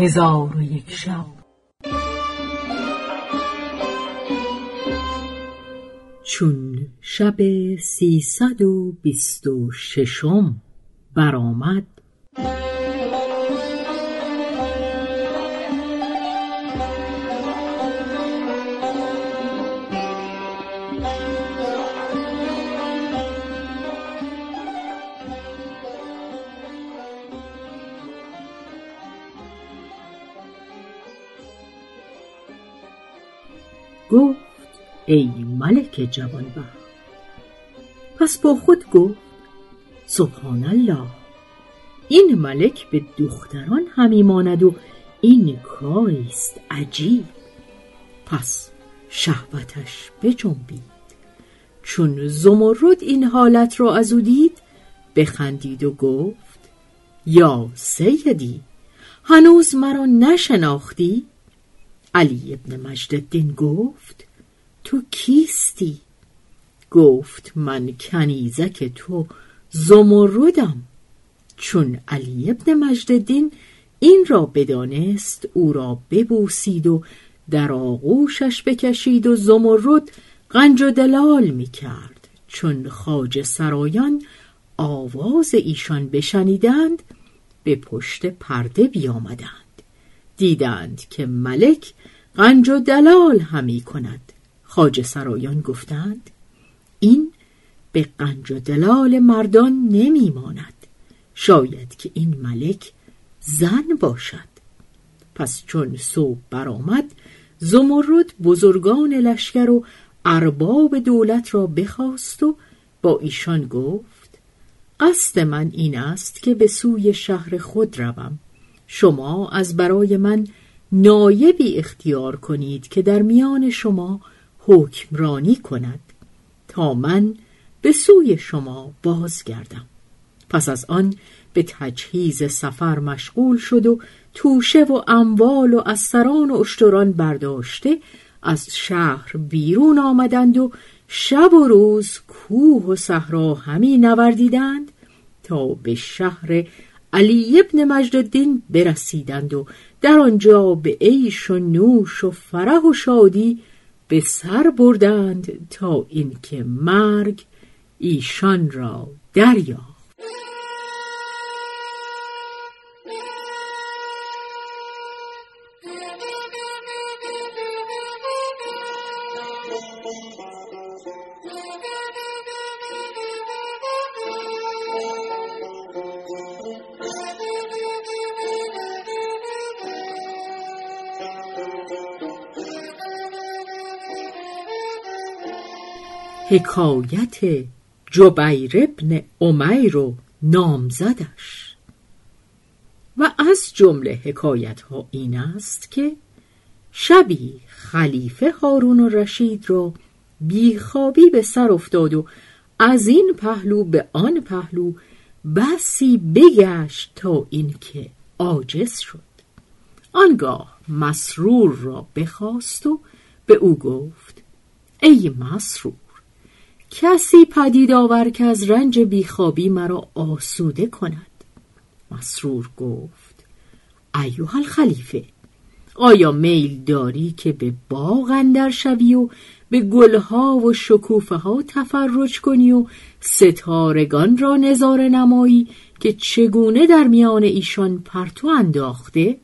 هزار و یک شب. چون شب سیصد و بیست و ششم برآمد گفت ای ملک جوانبخت. پس با خود گفت سبحان الله. این ملک به دختران همی ماند و این کاری است عجیب. پس شهوتش بجنبید. چون زمرد این حالت را از او دید بخندید و گفت یا سیدی هنوز مرا نشناختی؟ علی ابن مجدالدین گفت تو کیستی؟ گفت من کنیزک تو زمردم. چون علی ابن مجدالدین این را بدانست او را ببوسید و در آغوشش بکشید و زمرد غنج و دلال می کرد چون خاج سرایان آواز ایشان بشنیدند به پشت پرده بیامدند. دیدند که ملک غنج و دلال همی کند. خاج سرایان گفتند این به قنج و دلال مردان نمی ماند. شاید که این ملک زن باشد. پس چون صبح برآمد زمرد بزرگان لشکر و ارباب دولت را بخواست و با ایشان گفت قصد من این است که به سوی شهر خود روم. شما از برای من نایبی اختیار کنید که در میان شما حکمرانی کند تا من به سوی شما بازگردم. پس از آن به تجهیز سفر مشغول شد و توشه و اموال و از سران و اشتران برداشته از شهر بیرون آمدند و شب و روز کوه و صحرا همی نوردیدند تا به شهر علی ابن مجدالدین برسیدند و در آنجا به عیش و نوش و فرح و شادی به سر بردند تا اینکه مرگ ایشان را دریافت. حکایت جبیر ابن امیر و نامزدش. و از جمله حکایت ها این است که شبی خلیفه هارون و رشید را بیخوابی به سر افتاد و از این پهلو به آن پهلو بسی بگشت تا اینکه عاجز شد. آنگاه مسرور را بخواست و به او گفت ای مسرور کسی پدید آور که از رنج بیخوابی مرا آسوده کند. مسرور گفت ایوه الخلیفه آیا میل داری که به باغ اندر شوی و به گلها و شکوفه ها تفرج کنی و ستارگان را نظاره نمایی که چگونه در میان ایشان پرتو انداخته؟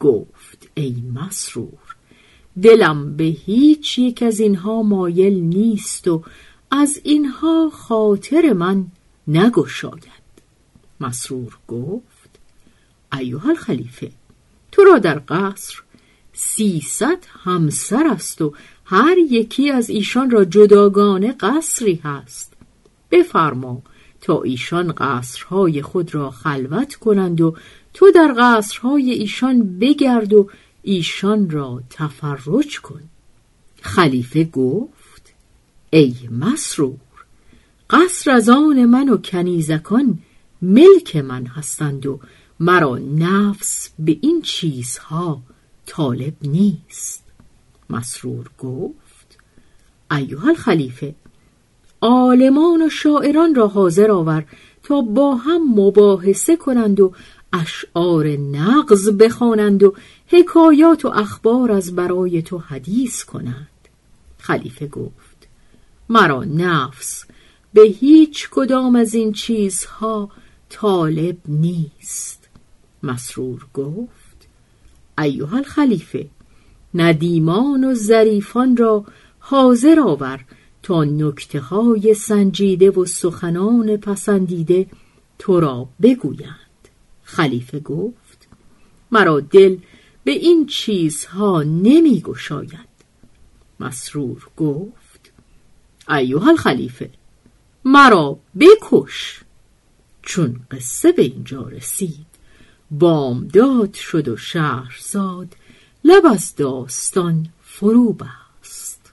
گفت ای مسرور دلم به هیچ یک از اینها مایل نیست و از اینها خاطر من نگشاید. مسرور گفت ایوه الخلیفه تو را در قصر سیصد همسر است و هر یکی از ایشان را جداگانه قصری هست. بفرما تا ایشان قصرهای خود را خلوت کنند و تو در قصرهای ایشان بگرد و ایشان را تفرج کن. خلیفه گفت ای مسرور قصر از آن من و کنیزکان ملک من هستند و مرا نفس به این چیزها طالب نیست. مسرور گفت ایوه الخلیفه عالمان و شاعران را حاضر آور تا با هم مباحثه کنند و اشعار نقض بخوانند و حکایات و اخبار از برای تو حدیث کنند. خلیفه گفت مرا نفس. به هیچ کدام از این چیزها طالب نیست. مسرور گفت ایوه الخلیفه ندیمان و ظریفان را حاضر آور تا نکته های سنجیده و سخنان پسندیده تو را بگویند. خلیفه گفت مرا دل به این چیزها نمی گشاید مسرور گفت ایوه الخلیفه مرا بکش. چون قصه به اینجا رسید. بامداد شد و شهرزاد لب از داستان فرو بست.